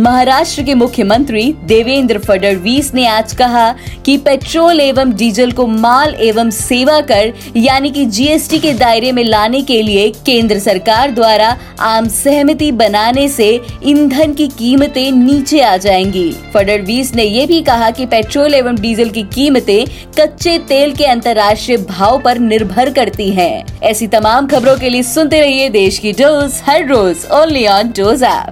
महाराष्ट्र के मुख्यमंत्री देवेंद्र फडणवीस ने आज कहा कि पेट्रोल एवं डीजल को माल एवं सेवा कर, यानी कि जीएसटी के दायरे में लाने के लिए केंद्र सरकार द्वारा आम सहमति बनाने से ईंधन की कीमतें नीचे आ जाएँगी फडणवीस ने यह भी कहा कि पेट्रोल एवं डीजल की कीमतें कच्चे तेल के अंतर्राष्ट्रीय भाव पर निर्भर करती हैं। ऐसी तमाम खबरों के लिए सुनते रहिए देश की डोज, हर रोज ओनली ऑन डोज ऐप